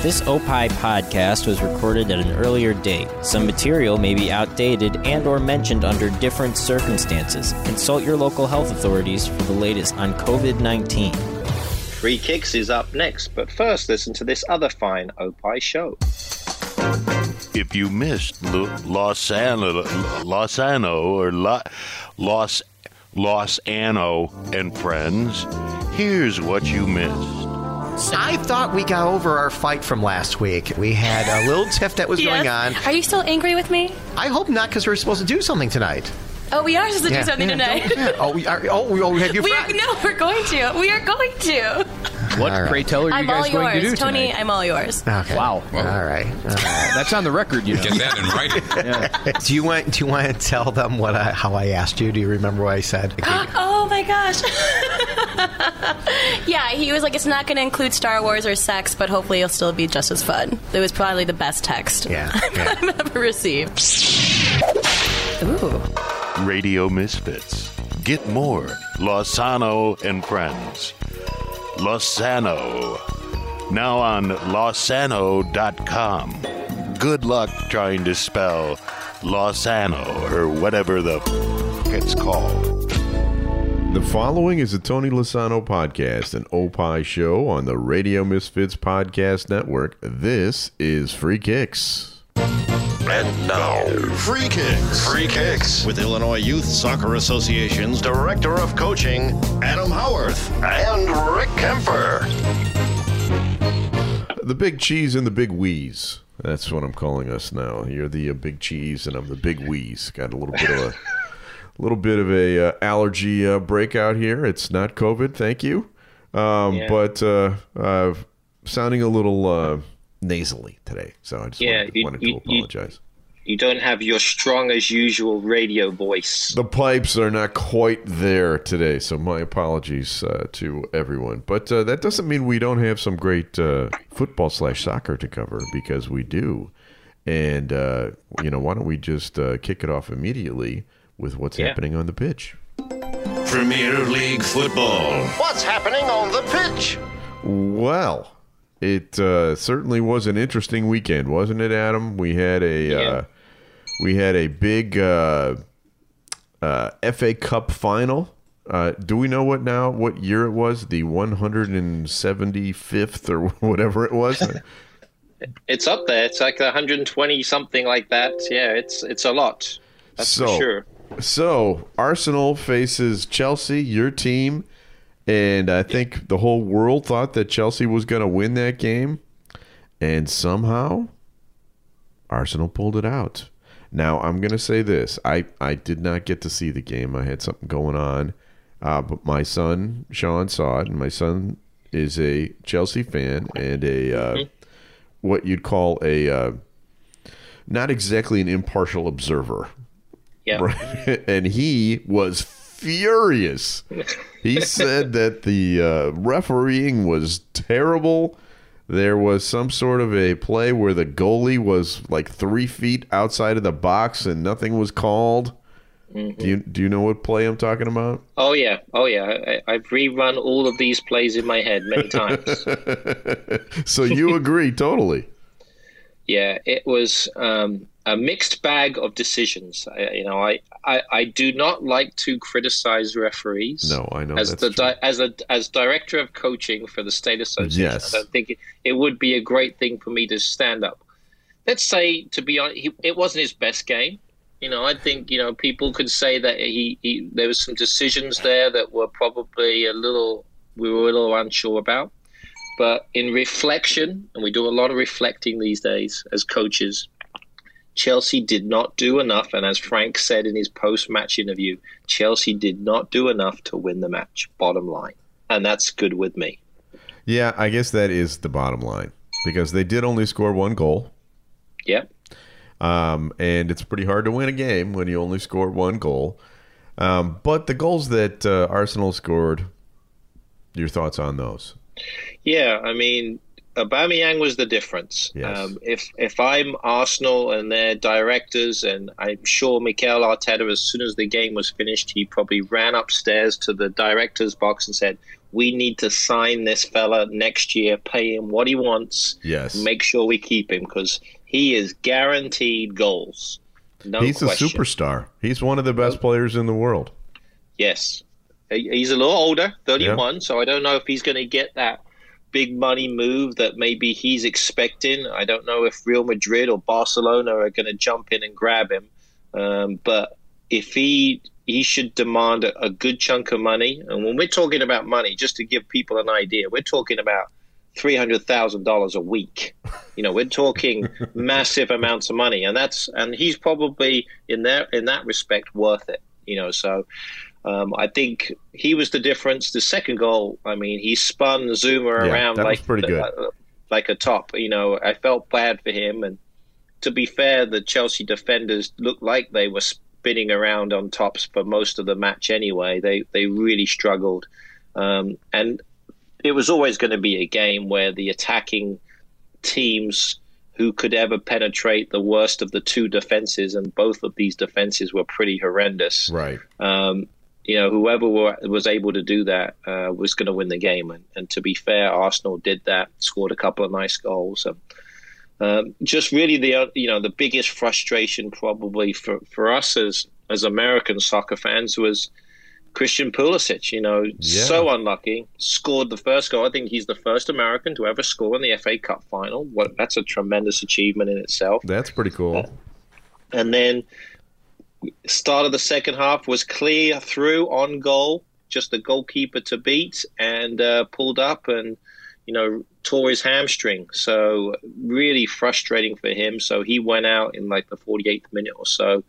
This OPI podcast was recorded at an earlier date. Some material may be outdated and or mentioned under different circumstances. Consult your local health authorities for the latest on COVID-19. Free Kicks is up next, but first listen to this other fine OPI show. If you missed Lo- Los Ano, Los Ano or La, Los Los Ano and friends, here's what you missed. I thought we got over our fight from last week. We had a little tiff that was going on. Are you still angry with me? I hope not, because we're supposed to do something tonight. Oh, we are supposed to Yeah, do something yeah, tonight. yeah. Oh, we are, oh, we- oh, have you We are, no, we're going to. We are going to. What, All right. pray tell, are you I'm guys all going yours, to do Tony. tonight? I'm all yours. Okay. Wow. All right. All right. That's on the record, you know. Get that in writing. do you want? Do you want to tell them what I, how I asked you? Do you remember what I said? Oh my gosh. yeah, he was like, it's not going to include Star Wars or sex, but hopefully it'll still be just as fun. It was probably the best text Yeah. yeah. I've ever received. Ooh. Radio Misfits. Get more Losano and friends. Losano. Now on losano.com. Good luck trying to spell Losano or whatever the f- it's called. The following is a Tony Lasano podcast, an Opie show on the Radio Misfits Podcast Network. This is Free Kicks. And now, Free Kicks. Free Kicks with Illinois Youth Soccer Association's Director of Coaching, Adam Howarth, and Rick Kemper. The Big Cheese and the Big Wheeze. That's what I'm calling us now. You're the uh, Big Cheese, and I'm the Big Wheeze. Got a little bit of a little bit of a uh, allergy uh, breakout here. It's not COVID, thank you, um, Yeah. but uh, uh, sounding a little uh, nasally today. So I just Yeah, wanted, you- wanted you- to you- apologize. You don't have your strong as usual radio voice. The pipes are not quite there today, so my apologies uh, to everyone. But uh, that doesn't mean we don't have some great uh, football slash soccer to cover because we do. And uh, you know, why don't we just uh, kick it off immediately with what's Yeah. happening on the pitch? Premier League Football. What's happening on the pitch? Well, it uh, certainly was an interesting weekend, wasn't it, Adam? We had a Yeah. uh, we had a big uh, uh, FA Cup final. Uh, do we know what now? What year it was? The 175th or whatever it was. It's up there. It's like 120 something like that. Yeah, it's it's a lot. That's So- for sure. So Arsenal faces Chelsea, your team, and I think the whole world thought that Chelsea was going to win that game, and somehow Arsenal pulled it out. Now I'm going to say this: I I did not get to see the game. I had something going on, uh, but my son Sean saw it, and my son is a Chelsea fan and a uh, what you'd call a uh, not exactly an impartial observer. Yeah. Right. and he was furious. He said that the uh, refereeing was terrible. There was some sort of a play where the goalie was like three feet outside of the box and nothing was called. Do you do you know what play I'm talking about? Oh yeah, oh yeah. I, I've rerun all of these plays in my head many times. so you agree totally? yeah, it was um, a mixed bag of decisions. I, you know, I, I, I do not like to criticize referees. No, I know as the di- as a as director of coaching for the state association, Yes. I don't think it, it would be a great thing for me to stand up. Let's say, to be honest, he, it wasn't his best game. You know, I think you know people could say that he, he there was some decisions there that were probably a little we were a little unsure about. But in reflection, and we do a lot of reflecting these days as coaches, Chelsea did not do enough. And as Frank said in his post match interview, Chelsea did not do enough to win the match, bottom line. And that's good with me. Yeah, I guess that is the bottom line because they did only score one goal. Yeah. Um, and it's pretty hard to win a game when you only score one goal. Um, but the goals that uh, Arsenal scored, your thoughts on those? Yeah, I mean, Aubameyang was the difference. Yes. Um, if if I'm Arsenal and their directors, and I'm sure Mikel Arteta, as soon as the game was finished, he probably ran upstairs to the director's box and said, we need to sign this fella next year, pay him what he wants, Yes. make sure we keep him because he is guaranteed goals. No He's question. a superstar. He's one of the best players in the world. Yes. He's a little older, 31, so I don't know if he's going to get that big money move that maybe he's expecting. I don't know if Real Madrid or Barcelona are going to jump in and grab him. Um, but if he he should demand a, a good chunk of money, and when we're talking about money, just to give people an idea, we're talking about three hundred thousand dollars a week. You know, we're talking massive amounts of money, and that's and he's probably in there in that respect worth it. You know, so um, I think he was the difference. The second goal, I mean, he spun Zouma Yeah, around like pretty good. uh, like a top. You know, I felt bad for him, and to be fair, the Chelsea defenders looked like they were spinning around on tops for most of the match anyway. They they really struggled, um, and it was always going to be a game where the attacking teams who could ever penetrate the worst of the two defenses, and both of these defenses were pretty horrendous. Right. Um, you know, whoever were, was able to do that uh, was going to win the game. And, and to be fair, Arsenal did that, scored a couple of nice goals. Um, just really the uh, you know the biggest frustration probably for, for us as as American soccer fans was Christian Pulisic. You know, so unlucky. Scored the first goal. I think he's the first American to ever score in the FA Cup final. What that's a tremendous achievement in itself. That's pretty cool. And then start of the second half was clear through on goal, just the goalkeeper to beat, and uh, pulled up and you know tore his hamstring. So really frustrating for him. So he went out in like the 48th minute or so.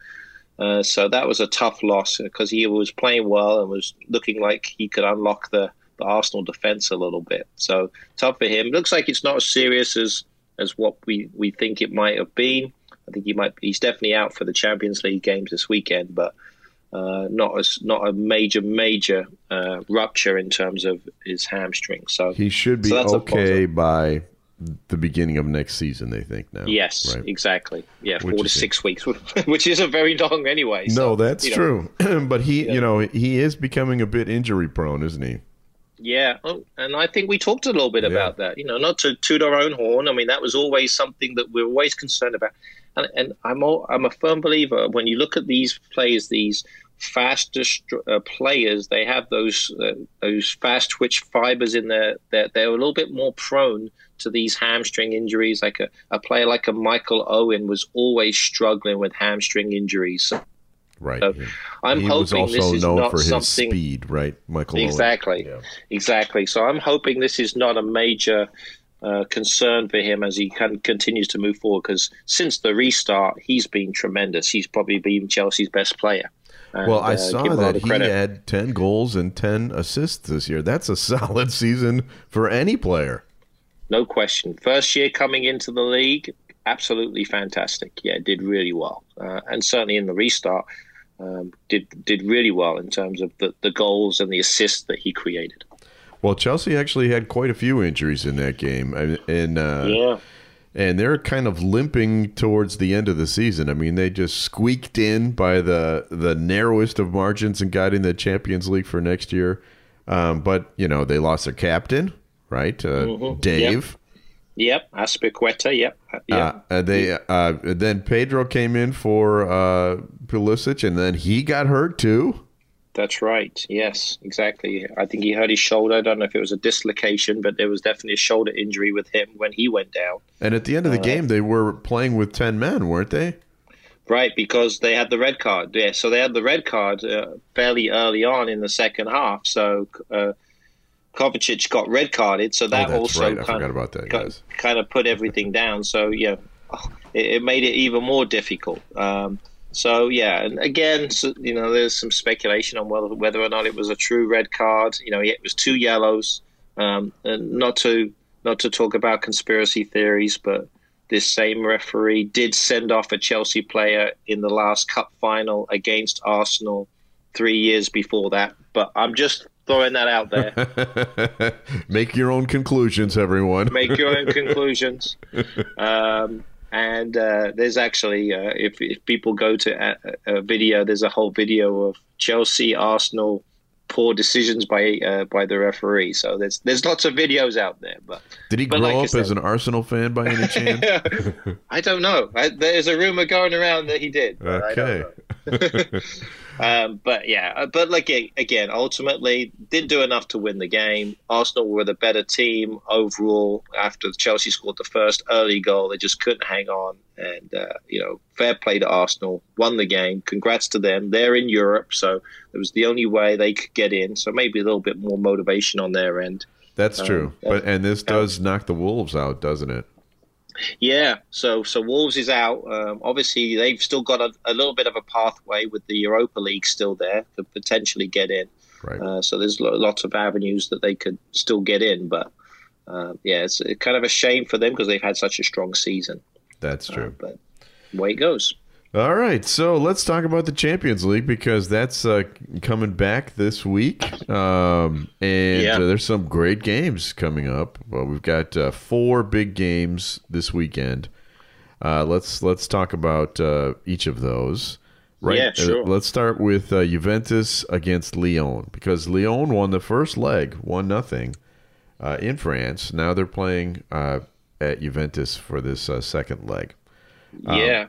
Uh, so that was a tough loss because he was playing well and was looking like he could unlock the, the Arsenal defense a little bit. So tough for him. Looks like it's not as serious as as what we, we think it might have been. I think he might he's definitely out for the Champions League games this weekend, but uh, not as not a major major uh, rupture in terms of his hamstring. So He should be so okay by the beginning of next season, they think now. Yes, Right. exactly. Yeah, four to six weeks, which isn't very long anyway. No, so, that's you know. true. but he, you know, he is becoming a bit injury prone, isn't he? Yeah, oh, and I think we talked a little bit about that. You know, not to toot our own horn. I mean, that was always something that we're always concerned about. And, and I'm all, I'm a firm believer when you look at these players, these fastest uh, players, they have those uh, those fast twitch fibers in their. They're, they're a little bit more prone to these hamstring injuries. Like a, a player like a Michael Owen was always struggling with hamstring injuries. So Right. So I'm he hoping was also this is known not for his something speed, right? Michael Exactly. Yeah. Exactly. So I'm hoping this is not a major uh, concern for him as he can, continues to move forward. Because since the restart, he's been tremendous. He's probably been Chelsea's best player. And, Well, I uh, saw give him all that he had 10 goals and 10 assists this year. That's a solid season for any player. No question. First year coming into the league, absolutely fantastic. Yeah, did really well, uh, and certainly in the restart, um, did did really well in terms of the, the goals and the assists that he created. Well, Chelsea actually had quite a few injuries in that game, and and, uh, Yeah. and they're kind of limping towards the end of the season. I mean, they just squeaked in by the the narrowest of margins and got in the Champions League for next year. Um, but you know, they lost their captain, right, uh, Mhm. Dave. Yep, Azpilicueta. Yep, uh, yep. Uh, they uh, then Pedro came in for uh, Pulisic, and then he got hurt too. That's right. Yes, exactly. I think he hurt his shoulder. I don't know if it was a dislocation, but there was definitely a shoulder injury with him when he went down. And at the end of the Uh, game, they were playing with ten men, weren't they? Right, because they had the red card. Yeah, so they had the red card uh, fairly early on in the second half. So uh, Kovacic got red carded. So that oh, also right. Kind of that, kind of put everything down. So yeah, it, it made it even more difficult. Um, so yeah, and again, so, you know, there's some speculation on whether whether or not it was a true red card. You know, it was two yellows. Um, and not to not to talk about conspiracy theories, but this same referee did send off a Chelsea player in the last cup final against Arsenal three years before that. But I'm just throwing that out there. Make your own conclusions, everyone. Make your own conclusions. Um, and uh, there's actually, uh, if, if people go to a, a video, there's a whole video of Chelsea, Arsenal, poor decisions by uh, by the referee. So there's there's lots of videos out there. But Did he but grow like up as an Arsenal fan by any chance? I don't know. I, there's a rumor going around that he did. but I don't okay. Um, but yeah, uh, but like again, ultimately didn't do enough to win the game. Arsenal were the better team overall. After Chelsea scored the first early goal, they just couldn't hang on. And uh, you know, fair play to Arsenal, won the game. Congrats to them. They're in Europe, so it was the only way they could get in. So maybe a little bit more motivation on their end. That's true. Um, but and this does knock the Wolves out, doesn't it? Yeah, so so Wolves is out. Um, obviously, they've still got a, a little bit of a pathway with the Europa League still there to potentially get in. Right. Uh, so there's lo- lots of avenues that they could still get in, but uh, yeah, it's kind of a shame for them because they've had such a strong season. That's true. But way it goes. All right, so let's talk about the Champions League because that's uh, coming back this week, um, and Yeah. uh, there's some great games coming up. Well, we've got uh, four big games this weekend. Uh, let's let's talk about uh, each of those. Right. Yeah, Uh, sure. let's start with uh, Juventus against Lyon because Lyon won the first leg, one nothing, uh, in France. Now they're playing uh, at Juventus for this uh, second leg. yeah. Uh,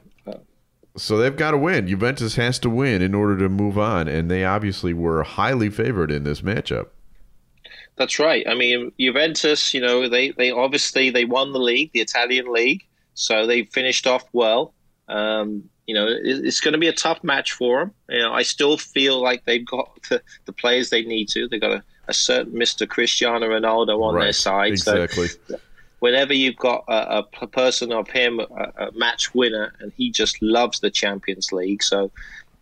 So they've got to win. Juventus has to win in order to move on, and they obviously were highly favored in this matchup. That's right. I mean, Juventus, you know, they, they obviously they won the league, the Italian league, so they finished off well. Um, you know, it, it's going to be a tough match for them. You know, I still feel like they've got the, the players they need to. They've got a, a certain Mr. Cristiano Ronaldo on their side. exactly. So whenever you've got a person of him, a, a match winner, and he just loves the Champions League, so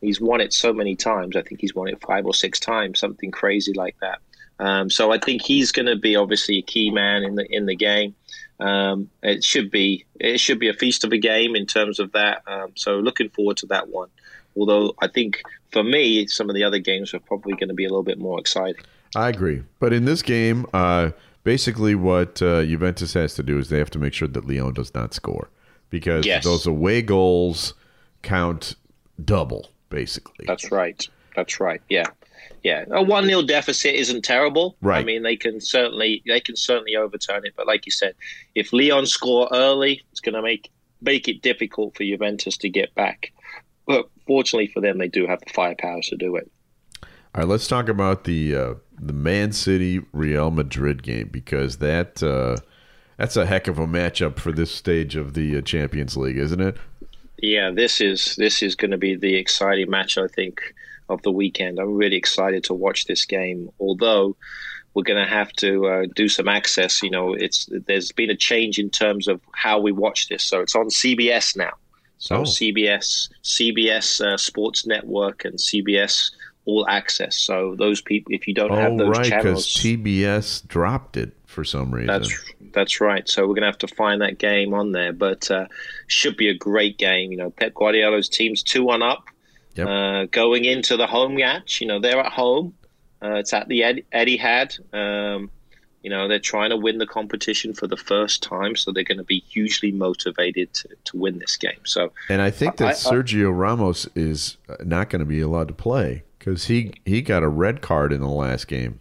he's won it so many times. I think he's won it five or six times, something crazy like that. Um, so I think he's going to be obviously a key man in the in the game. Um, it should be it should be a feast of a game in terms of that. Um, so looking forward to that one. Although I think for me, some of the other games are probably going to be a little bit more exciting. I agree. But in this game, uh, basically what uh, Juventus has to do is they have to make sure that Lyon does not score because Yes. those away goals count double, basically. That's right. That's right. Yeah, yeah. A one 0 deficit isn't terrible. Right. I mean, they can certainly they can certainly overturn it. But like you said, if Lyon score early, it's going to make make it difficult for Juventus to get back. But fortunately for them, they do have the firepower to do it. All right, let's talk about the uh, the Man City Real Madrid game because that uh, that's a heck of a matchup for this stage of the uh, Champions League, isn't it? Yeah, this is this is going to be the exciting match. I think of the weekend. I'm really excited to watch this game. Although we're going to have to uh, do some access. You know, it's there's been a change in terms of how we watch this. So it's on CBS now. So Oh. CBS, CBS uh, Sports Network, and CBS All Access. So those people, if you don't have Oh, those right, because channels, TBS dropped it for some reason. that's that's right. So we're going to have to find that game on there, but uh, should be a great game. You know, Pep Guardiola's team's two one up, Yep. uh, going into the home match. You know, they're at home. Uh, it's at the Ed- Etihad. Um, you know, they're trying to win the competition for the first time, so they're going to be hugely motivated to, to win this game. So And I think that I- I- Sergio Ramos is not going to be allowed to play because he he got a red card in the last game.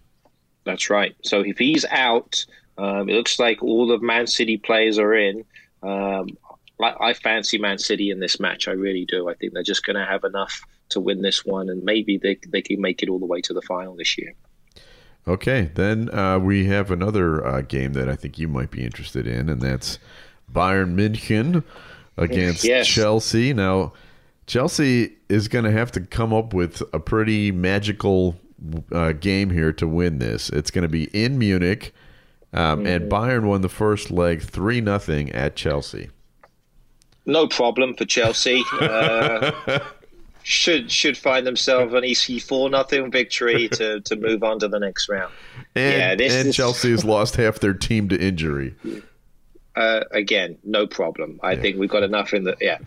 That's right. So if he's out, um, it looks like all of Man City players are in. Um, I, I fancy Man City in this match. I really do. I think they're just going to have enough to win this one, and maybe they they can make it all the way to the final this year. Okay, then uh, we have another uh, game that I think you might be interested in, and that's Bayern München against Yes. Chelsea. Now, Chelsea is going to have to come up with a pretty magical uh, game here to win this. It's going to be in Munich, um, and Bayern won the first leg three nothing at Chelsea. No problem for Chelsea. Uh, should should find themselves an easy four nothing victory to, to move on to the next round. And, Yeah, this and is- Chelsea has lost half their team to injury. uh, again, no problem. I think we've got enough in the yeah.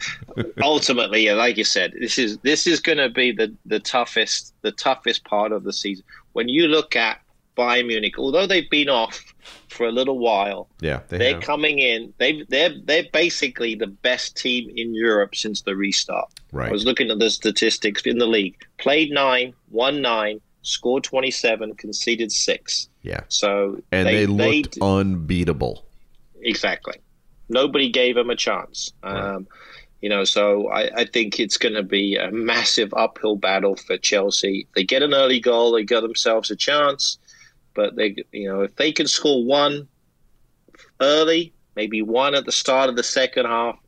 Ultimately, yeah, like you said, this is this is going to be the the toughest the toughest part of the season. When you look at Bayern Munich, although they've been off for a little while, Yeah, they they're have. coming in. They they're they're basically the best team in Europe since the restart. Right. I was looking at the statistics in the league. Played nine, won nine, scored 27, conceded six. Yeah. So And they, looked d- unbeatable. Exactly. Nobody gave them a chance. Um, you know, so I, I think it's going to be a massive uphill battle for Chelsea. They get an early goal, they get themselves a chance, but they, you know, if they can score one early, maybe one at the start of the second half,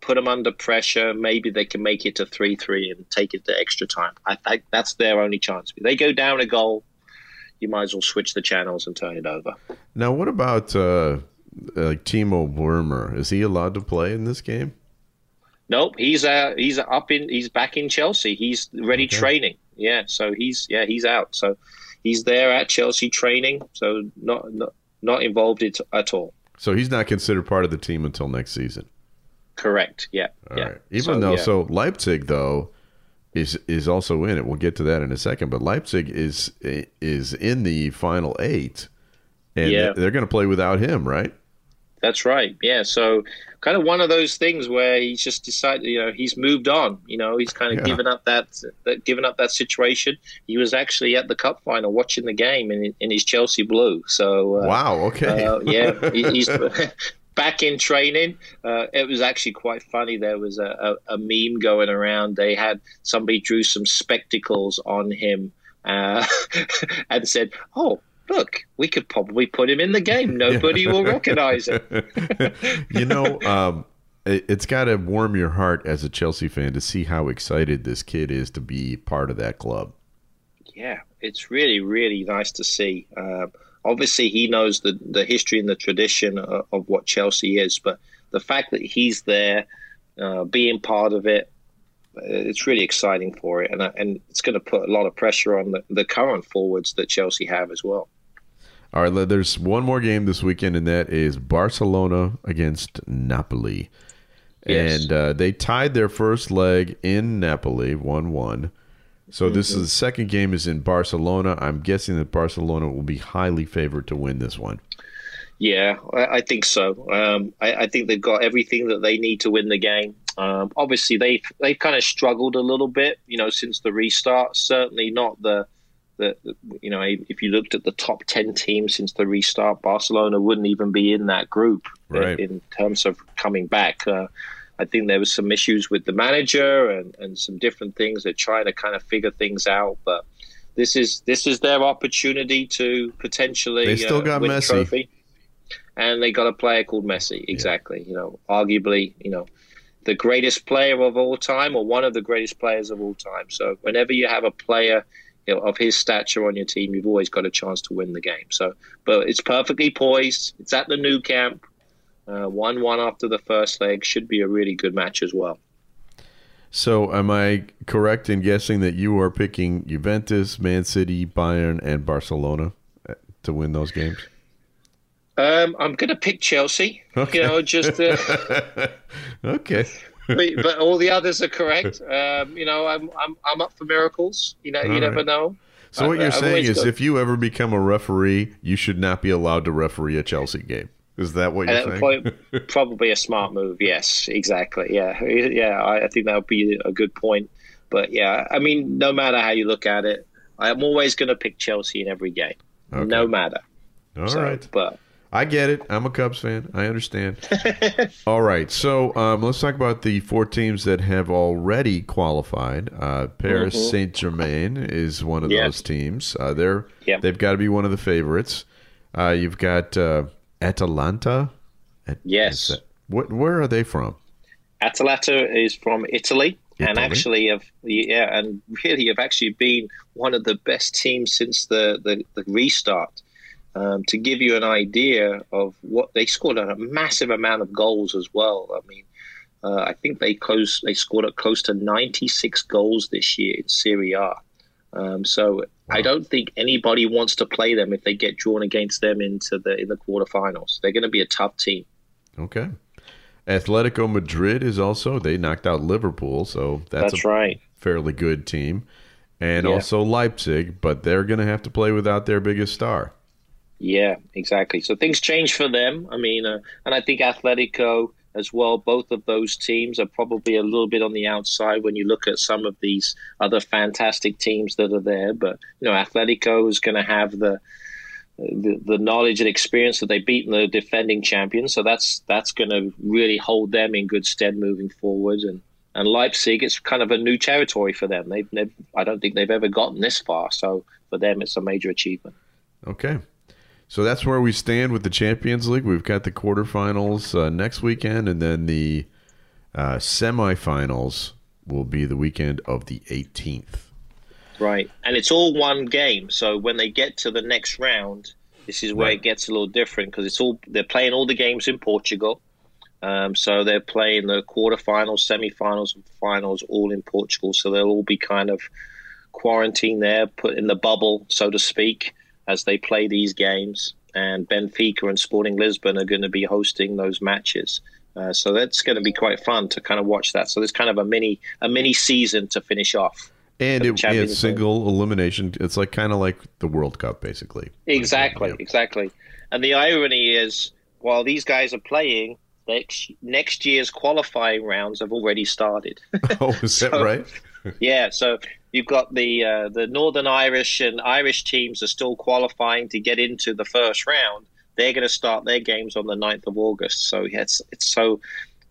put them under pressure, maybe they can make it to three-three and take it to extra time. I think that's their only chance. If they go down a goal, you might as well switch the channels and turn it over. Now, what about uh, like Timo Werner? Is he allowed to play in this game? Nope, he's uh he's up in he's back in Chelsea. He's ready training. Yeah, so he's yeah he's out. So he's there at Chelsea training. So not not, not involved at all. So he's not considered part of the team until next season. Correct. Yeah. All yeah. right. Even So, though yeah. so Leipzig though is is also in it. We'll get to that in a second. But Leipzig is is in the final eight, and Yeah. they're going to play without him, right? That's right. Yeah. So kind of one of those things where he's just decided, you know, he's moved on. You know, he's kind of Yeah. given up that, that given up that situation. He was actually at the cup final watching the game in in his Chelsea blue. So uh, wow. Okay. Uh, yeah, he, he's back in training. Uh, it was actually quite funny. There was a, a, a meme going around. They had somebody drew some spectacles on him uh, and said, "Oh." Look, we could probably put him in the game. Nobody will recognize him. you know, um, it, it's got to warm your heart as a Chelsea fan to see how excited this kid is to be part of that club. Yeah, it's really, really nice to see. Um, obviously, he knows the, the history and the tradition of, of what Chelsea is, but the fact that he's there, uh, being part of it, uh, it's really exciting for it, and uh, and it's going to put a lot of pressure on the, the current forwards that Chelsea have as well. All right, there's one more game this weekend, and that is Barcelona against Napoli. Yes. And uh, they tied their first leg in Napoli, 1 1. So this Mm-hmm. is the second game is in Barcelona. I'm guessing that Barcelona will be highly favored to win this one. Yeah, I, I think so. Um, I, I think they've got everything that they need to win the game. Um, obviously, they they've kind of struggled a little bit, you know, since the restart. Certainly not the, the you know, if you looked at the top ten teams since the restart, Barcelona wouldn't even be in that group Right. in terms of coming back. Uh, I think there was some issues with the manager and, and some different things. They're trying to kind of figure things out, but this is this is their opportunity to potentially They still uh, got win Messi. trophy and they got a player called Messi. Exactly. You know, arguably, you know, the greatest player of all time, or one of the greatest players of all time. So whenever you have a player you know, of his stature on your team, you've always got a chance to win the game. So, but it's perfectly poised. It's at the Nou Camp. Uh, one one after the first leg should be a really good match as well. So am I correct in guessing that you are picking Juventus, Man City, Bayern, and Barcelona uh, to win those games? Um, I'm going to pick Chelsea. Okay. You know, just. Uh, Okay. But, but all the others are correct. Um, you know, I'm I'm I'm up for miracles. You know, you All never know. So what I- you're I've saying is got- if you ever become a referee, you should not be allowed to referee a Chelsea game. Is that what you're saying? pro- probably a smart move. Yes, exactly. Yeah, yeah. I, I think that would be a good point. But yeah, I mean, no matter how you look at it, I'm always going to pick Chelsea in every game, Okay. no matter. All So, right. But I get it. I'm a Cubs fan. I understand. All right. So um, let's talk about the four teams that have already qualified. Uh, Paris Saint Germain is one of Mm-hmm. Those teams. Uh, they're Yep. they've got to be one of the favorites. Uh, you've got uh, Atalanta. At- Yes. what? Where are they from? Atalanta is from Italy, and actually have yeah, and really have actually been one of the best teams since the the, the restart. Um, to give you an idea of what they scored a massive amount of goals as well. I mean, uh, I think they close they scored at close to 96 goals this year in Serie A. Um, so I don't think anybody wants to play them if they get drawn against them into the in the quarterfinals. They're going to be a tough team. Okay. Atletico Madrid is also they knocked out Liverpool, so that's, That's a right. fairly good team. And Yeah. also Leipzig, but they're going to have to play without their biggest star. Yeah, exactly. So things change for them. I mean, uh, and I think Atletico as well. Both of those teams are probably a little bit on the outside when you look at some of these other fantastic teams that are there. But you know, Atletico is going to have the, the the knowledge and experience that they've beaten the defending champions, so that's that's going to really hold them in good stead moving forward. And and Leipzig, it's kind of a new territory for them. They've, they've I don't think they've ever gotten this far, so for them, it's a major achievement. Okay. So that's where we stand with the Champions League. We've got the quarterfinals uh, next weekend, and then the uh, semifinals will be the weekend of the 18th. Right, and it's all one game. So when they get to the next round, this is where Right. it gets a little different because it's all they're playing all the games in Portugal. Um, so they're playing the quarterfinals, semifinals, and finals all in Portugal. So they'll all be kind of quarantined there, put in the bubble, so to speak, as they play these games. And Benfica and Sporting Lisbon are going to be hosting those matches. Uh, so that's going to be quite fun to kind of watch that. So there's kind of a mini a mini season to finish off. And it, it's League. single elimination. It's like kind of like the World Cup, basically. Exactly, Yeah. exactly. And the irony is, while these guys are playing, next next year's qualifying rounds have already started. Oh, is that So- right? yeah, so you've got the uh, the Northern Irish and Irish teams are still qualifying to get into the first round. They're going to start their games on the 9th of August. So yeah, it's it's so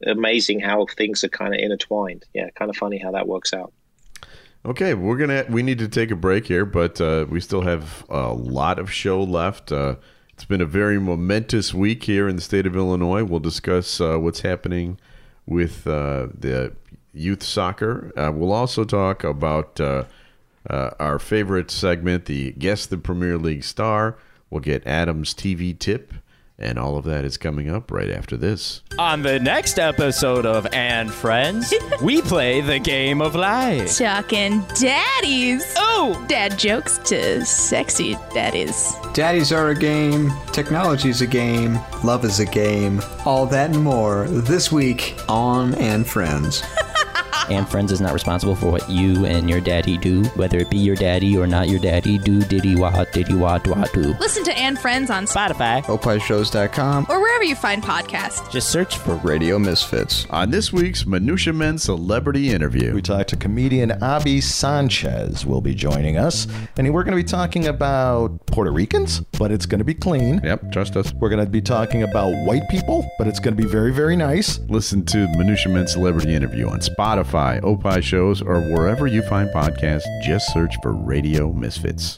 amazing how things are kind of intertwined. Yeah, kind of funny how that works out. Okay, we're gonna we need to take a break here, but uh, we still have a lot of show left. Uh, it's been a very momentous week here in the state of Illinois. We'll discuss uh, what's happening with uh, the youth soccer. Uh, we'll also talk about uh, uh, our favorite segment, the Guess the Premier League Star. We'll get Adam's TV tip, and all of that is coming up right after this. On the next episode of And Friends, we play the game of life. Talking daddies. Oh! Dad jokes to sexy daddies. Daddies are a game, technology's a game, love is a game, all that and more this week on And Friends. And Friends is not responsible for what you and your daddy do, whether it be your daddy or not your daddy. Do diddy wah diddy wah dwa do. Listen to And Friends on Spotify. OpiShows.com or wherever you find podcasts. Just search for Radio Misfits. On this week's Minutia Men Celebrity Interview, We talked to comedian Abby Sanchez will be joining us, and we're going to be talking about Puerto Ricans, but it's going to be clean. Yep, trust us. We're going to be talking about white people, but it's going to be very, very nice. Listen to the Minutia Men Celebrity Interview on Spotify, Opie Shows, or wherever you find podcasts. Just search for Radio Misfits.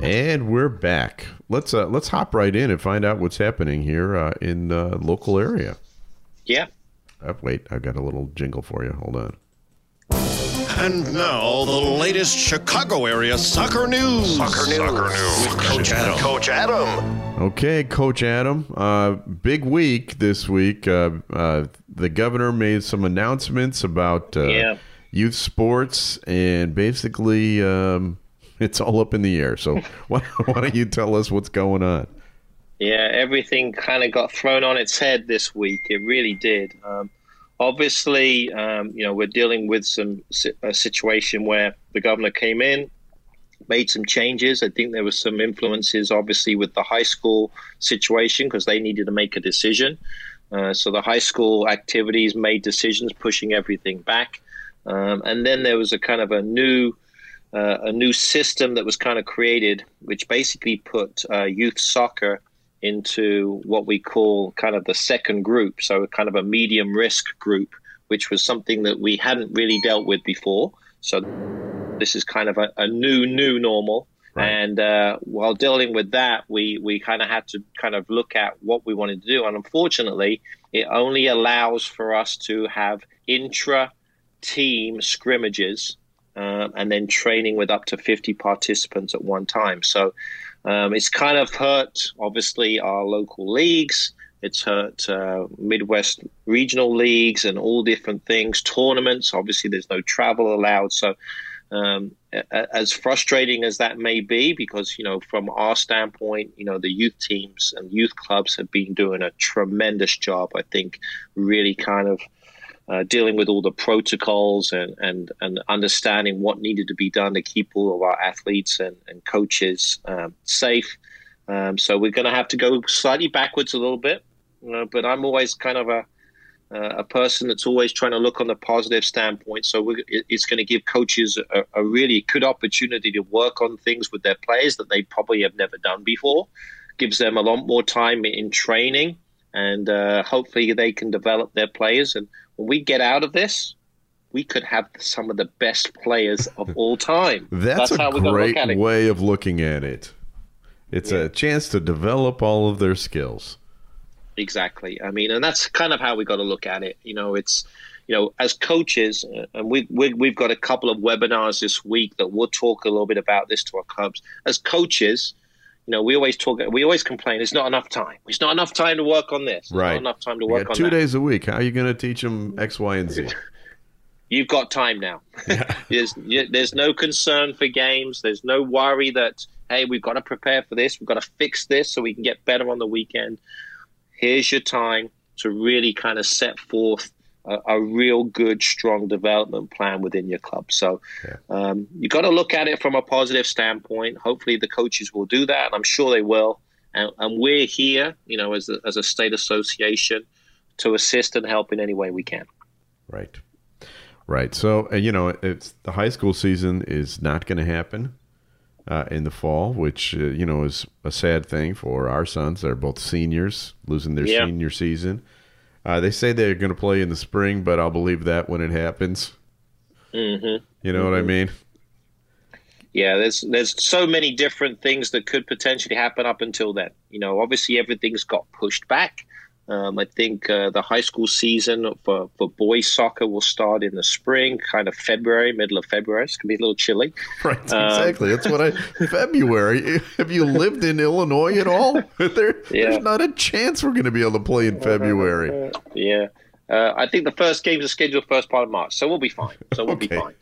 And we're back. Let's uh, let's hop right in and find out what's happening here uh, in the local area. Yeah. Uh, wait, I've got a little jingle for you. Hold on. And now the latest Chicago area soccer news. Soccer news. with Coach Adam. Coach Adam. Okay, Coach Adam. Uh, big week this week. Uh, uh, the governor made some announcements about uh, Yeah. youth sports, and basically, um, it's all up in the air. So, why, why don't you tell us what's going on? Yeah, everything kind of got thrown on its head this week. It really did. Um, obviously, um, you know, we're dealing with some a situation where the governor came in, made some changes. I think there was some influences, obviously, with the high school situation because they needed to make a decision. Uh, so the high school activities made decisions, pushing everything back. Um, and then there was a kind of a new uh, a new system that was kind of created, which basically put uh, youth soccer into what we call kind of the second group, so kind of a medium risk group, which was something that we hadn't really dealt with before. So this is kind of a, a new, new normal. And uh, while dealing with that, we, we kind of had to kind of look at what we wanted to do. And unfortunately, it only allows for us to have intra team scrimmages um, and then training with up to 50 participants at one time. So um, it's kind of hurt, obviously, our local leagues. It's hurt uh, Midwest regional leagues and all different things, tournaments. Obviously, there's no travel allowed. So, um, as frustrating as that may be, because, you know, from our standpoint, you know, the youth teams and youth clubs have been doing a tremendous job, I think, really kind of uh, dealing with all the protocols and, and, and understanding what needed to be done to keep all of our athletes and, and coaches um, safe. Um, so we're going to have to go slightly backwards a little bit. uh, but I'm always kind of a uh, a person that's always trying to look on the positive standpoint. So it's going to give coaches a, a really good opportunity to work on things with their players that they probably have never done before. Gives them a lot more time in training, and uh, hopefully they can develop their players. And when we get out of this, we could have some of the best players of all time. That's, a how we're going to look great at it. way of looking at it. It's a chance to develop all of their skills. Exactly. I mean, and that's kind of how we got to look at it. You know, it's you know, as coaches, uh, and we, we we've got a couple of webinars this week that we'll talk a little bit about this to our clubs. As coaches, you know, we always talk, we always complain. It's not enough time. It's not enough time to work on this. Right. Not enough time to work on two that. days a week. How are you going to teach them X, Y, and Z? You've got time now. there's there's no concern for games. There's no worry that hey, we've got to prepare for this. We've got to fix this so we can get better on the weekend. Here's your time to really kind of set forth a, a real good, strong development plan within your club. So um, you got to look at it from a positive standpoint. Hopefully, the coaches will do that, and I'm sure they will. And, and we're here, you know, as a, as a state association, to assist and help in any way we can. Right. Right. So, uh, you know, it's the high school season is not going to happen uh, in the fall, which, uh, you know, is a sad thing for our sons. They're both seniors, losing their Yeah. senior season. Uh, they say they're going to play in the spring, but I'll believe that when it happens. Mm-hmm. You know what I mean? yeah there's there's so many different things that could potentially happen up until then you know obviously everything's got pushed back um, I think uh, the high school season for, for boys soccer will start in the spring, kind of February, middle of February. It's going to be a little chilly. Right, Um, exactly. That's what I. February. Have you lived in Illinois at all? There, Yeah. There's not a chance we're going to be able to play in February. Yeah. Uh, I think the first games are scheduled first part of March, so we'll be fine. So we'll be fine.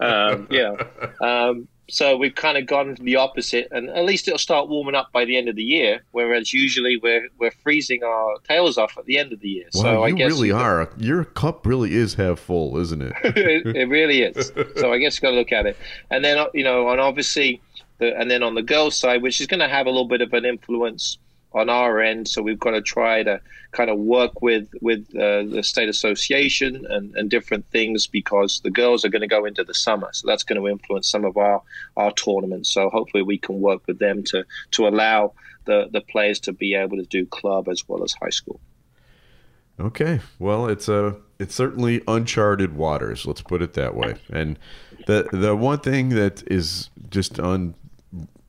Um, yeah. Um, so we've kind of gone the opposite, and at least it'll start warming up by the end of the year. Whereas usually we're we're freezing our tails off at the end of the year. Wow, so I guess you guess really are. Your cup really is half full, isn't it? it, it really is. So I guess you got to look at it, and then you know, and obviously, the, and then on the girls' side, which is going to have a little bit of an influence on our end. So we've got to try to kind of work with with uh, the state association and, and different things because the girls are going to go into the summer, so that's going to influence some of our our tournaments. So hopefully, we can work with them to to allow the the players to be able to do club as well as high school. Okay. Well, it's a it's certainly uncharted waters. Let's put it that way. And the the one thing that is just un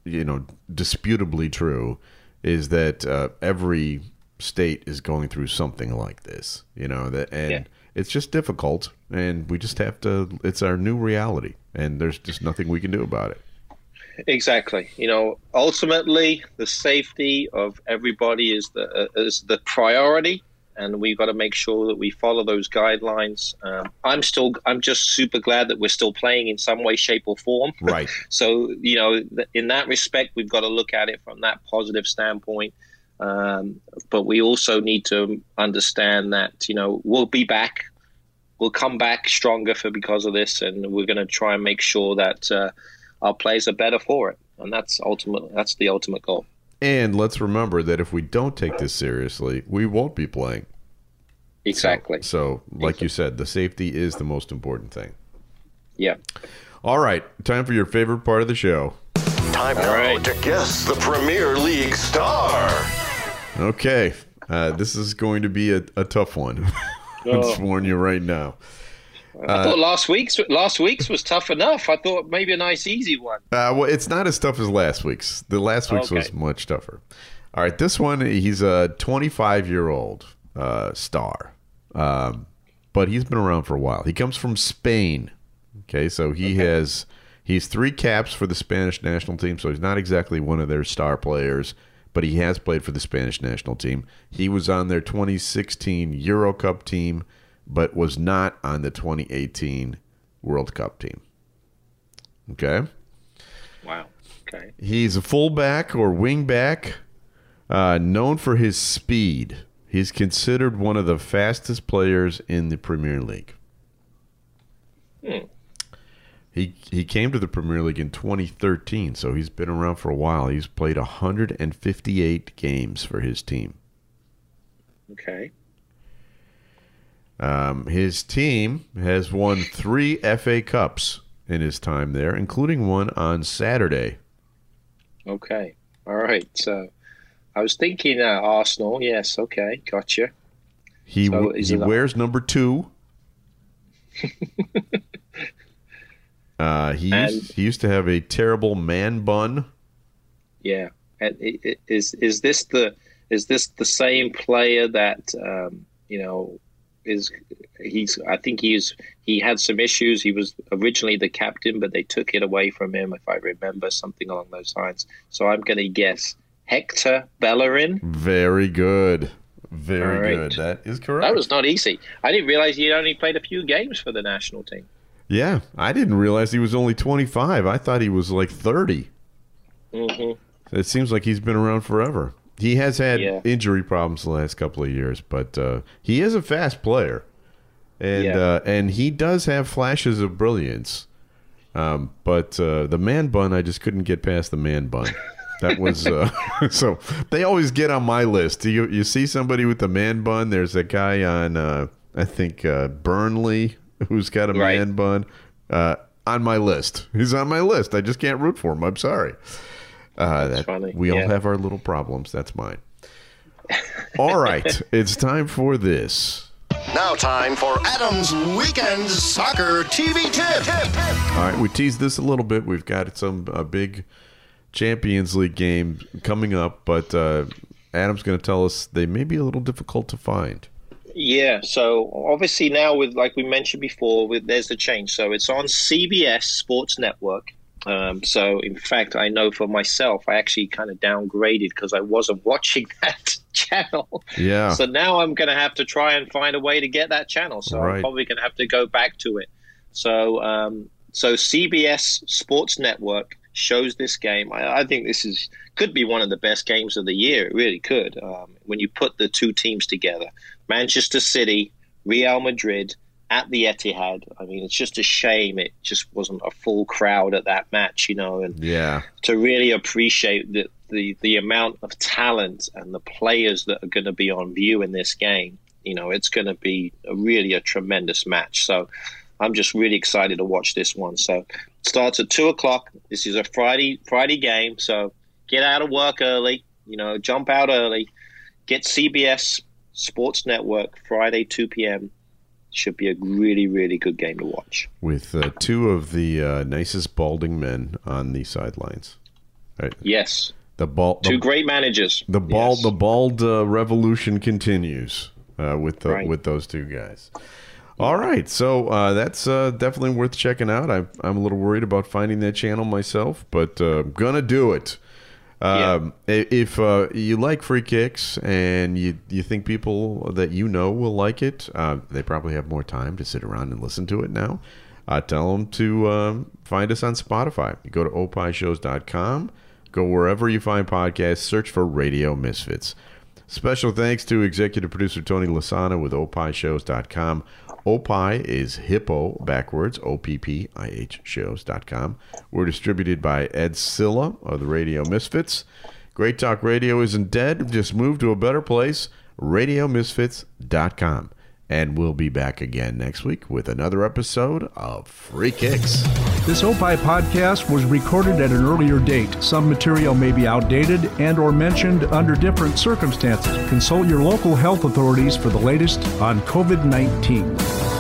you know disputably true is that uh, every state is going through something like this. You know that and. Yeah. It's just difficult, and we just have to. It's our new reality, and there's just nothing we can do about it. Exactly. You know, ultimately, the safety of everybody is the uh, is the priority, and we've got to make sure that we follow those guidelines. Um, I'm still, I'm just super glad that we're still playing in some way, shape, or form. Right. So, you know, th- in that respect, we've got to look at it from that positive standpoint. Um, but we also need to understand that, you know, we'll be back. We'll come back stronger for because of this, and we're going to try and make sure that uh, our players are better for it. And that's ultimate. That's the ultimate goal. And let's remember that if we don't take this seriously, we won't be playing. Exactly. So, like you said, the safety is the most important thing. Yeah. All right, time for your favorite part of the show. Time now to guess the Premier League star. Okay, uh, this is going to be a, a tough one. I'll just Oh. warn you right now. I Uh, thought last week's last week's was tough enough. I thought maybe a nice easy one. Uh, well, it's not as tough as last week's. The last week's was much tougher. All right, this one, he's a 25 year old uh, star, um, but he's been around for a while. He comes from Spain. Okay, so he has he's three caps for the Spanish national team. So he's not exactly one of their star players, but he has played for the Spanish national team. He was on their 2016 Euro Cup team, but was not on the 2018 World Cup team. Okay. Wow. Okay. He's a fullback or wingback, uh, known for his speed. He's considered one of the fastest players in the Premier League. Hmm. He he came to the Premier League in 2013, so he's been around for a while. He's played 158 games for his team. Okay. Um, his team has won three FA Cups in his time there, including one on Saturday. Okay. All right. So I was thinking uh, Arsenal. Yes. Okay. Gotcha. He So he wears number two. uh, he And- used, he used to have a terrible man bun. Yeah. And is is this the is this the same player that um, you know is he's I think he's he had some issues. He was originally the captain, but they took it away from him, if I remember something along those lines. So I'm going to guess Hector Bellerin. Very good, very right. good. That is correct. That was not easy. I didn't realize he only played a few games for the national team. yeah, I didn't realize he was only twenty five. I thought he was like thirty. hmm It seems like he's been around forever. He has had Yeah. injury problems the last couple of years, but uh, he is a fast player, and Yeah. uh, and he does have flashes of brilliance. Um, but uh, the man bun, I just couldn't get past the man bun. That was uh, so. They always get on my list. You you see somebody with the man bun? There's a guy on uh, I think uh, Burnley who's got a Right. man bun uh, on my list. He's on my list. I just can't root for him. I'm sorry. Uh, that, funny. We all have our little problems. That's mine. All right, it's time for this. Now, time for Adam's Weekend Soccer TV Tip. All right, we teased this a little bit. We've got some a big Champions League game coming up, but uh, Adam's going to tell us they may be a little difficult to find. Yeah, so obviously now with like we mentioned before, with there's the change. So it's on CBS Sports Network. Um, so in fact, I know for myself, I actually kind of downgraded because I wasn't watching that channel. Yeah. So now I'm going to have to try and find a way to get that channel. So Right. I'm probably going to have to go back to it. So um, so CBS Sports Network shows this game. I, I think this is could be one of the best games of the year. It really could. Um, when you put the two teams together, Manchester City, Real Madrid at the Etihad. I mean, it's just a shame it just wasn't a full crowd at that match, you know, and Yeah. to really appreciate the, the, the amount of talent and the players that are going to be on view in this game. You know, it's going to be a, really a tremendous match. So I'm just really excited to watch this one. So it starts at two o'clock. This is a Friday Friday game. So get out of work early. You know, jump out early. Get CBS Sports Network Friday two p.m. Should be a really really good game to watch. With uh, two of the uh, nicest balding men on the sidelines. Right. Yes, The ball. two great managers. the bald. The bald uh, revolution continues uh, with the, Right. with those two guys. All right, so uh, that's uh, definitely worth checking out. I, I'm a little worried about finding that channel myself, but uh, gonna do it. Um, i- If uh, you like free kicks and you you think people that you know will like it, uh, they probably have more time to sit around and listen to it now. Uh, tell them to um, find us on Spotify. You go to opishows.com, go wherever you find podcasts, search for Radio Misfits. Special thanks to executive producer Tony Lasana with opishows.com. Opie is hippo backwards, O P P I H shows.com. We're distributed by Ed Silla of the Radio Misfits. Great Talk Radio isn't dead, just moved to a better place, radiomisfits.com. And we'll be back again next week with another episode of Free Kicks. This OPI podcast was recorded at an earlier date. Some material may be outdated and or mentioned under different circumstances. Consult your local health authorities for the latest on COVID-19.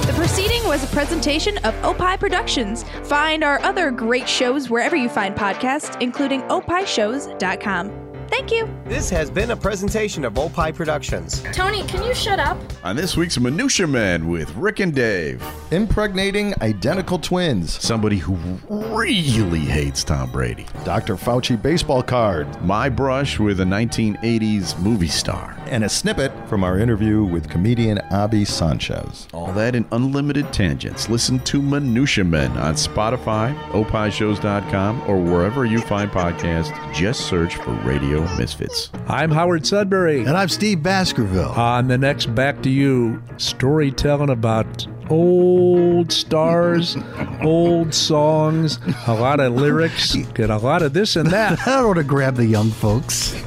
The proceeding was a presentation of OPI Productions. Find our other great shows wherever you find podcasts, including opishows.com. Thank you. This has been a presentation of Opie Productions. Tony, can you shut up? On this week's Minutia Men with Rick and Dave. Impregnating identical twins. Somebody who really hates Tom Brady. Dr. Fauci baseball card. My brush with a 1980s movie star. And a snippet from our interview with comedian Abby Sanchez. All that in unlimited tangents. Listen to Minutia Men on Spotify, opishows.com, or wherever you find podcasts. Just search for Radio Misfits. I'm Howard Sudbury. And I'm Steve Baskerville. On the next Back to You, storytelling about old stars, old songs, a lot of lyrics, get a lot of this and that. I don't want to grab the young folks.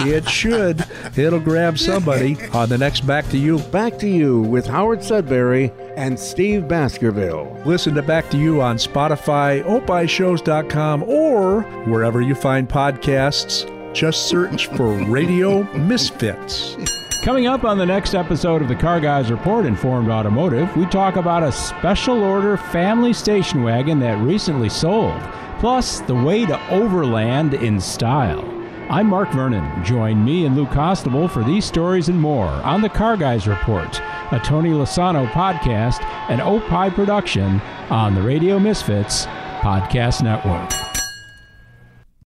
it should. It'll grab somebody on the next Back to You. Back to You with Howard Sudbury and Steve Baskerville. Listen to Back to You on Spotify, opishows.com, or wherever you find podcasts. Just search for Radio Misfits. Coming up on the next episode of the Car Guys Report Informed Automotive, we talk about a special order family station wagon that recently sold, plus the way to overland in style. I'm Mark Vernon. Join me and Lou Costable for these stories and more on the Car Guys Report, a Tony Lasano podcast and Opie production on the Radio Misfits Podcast Network.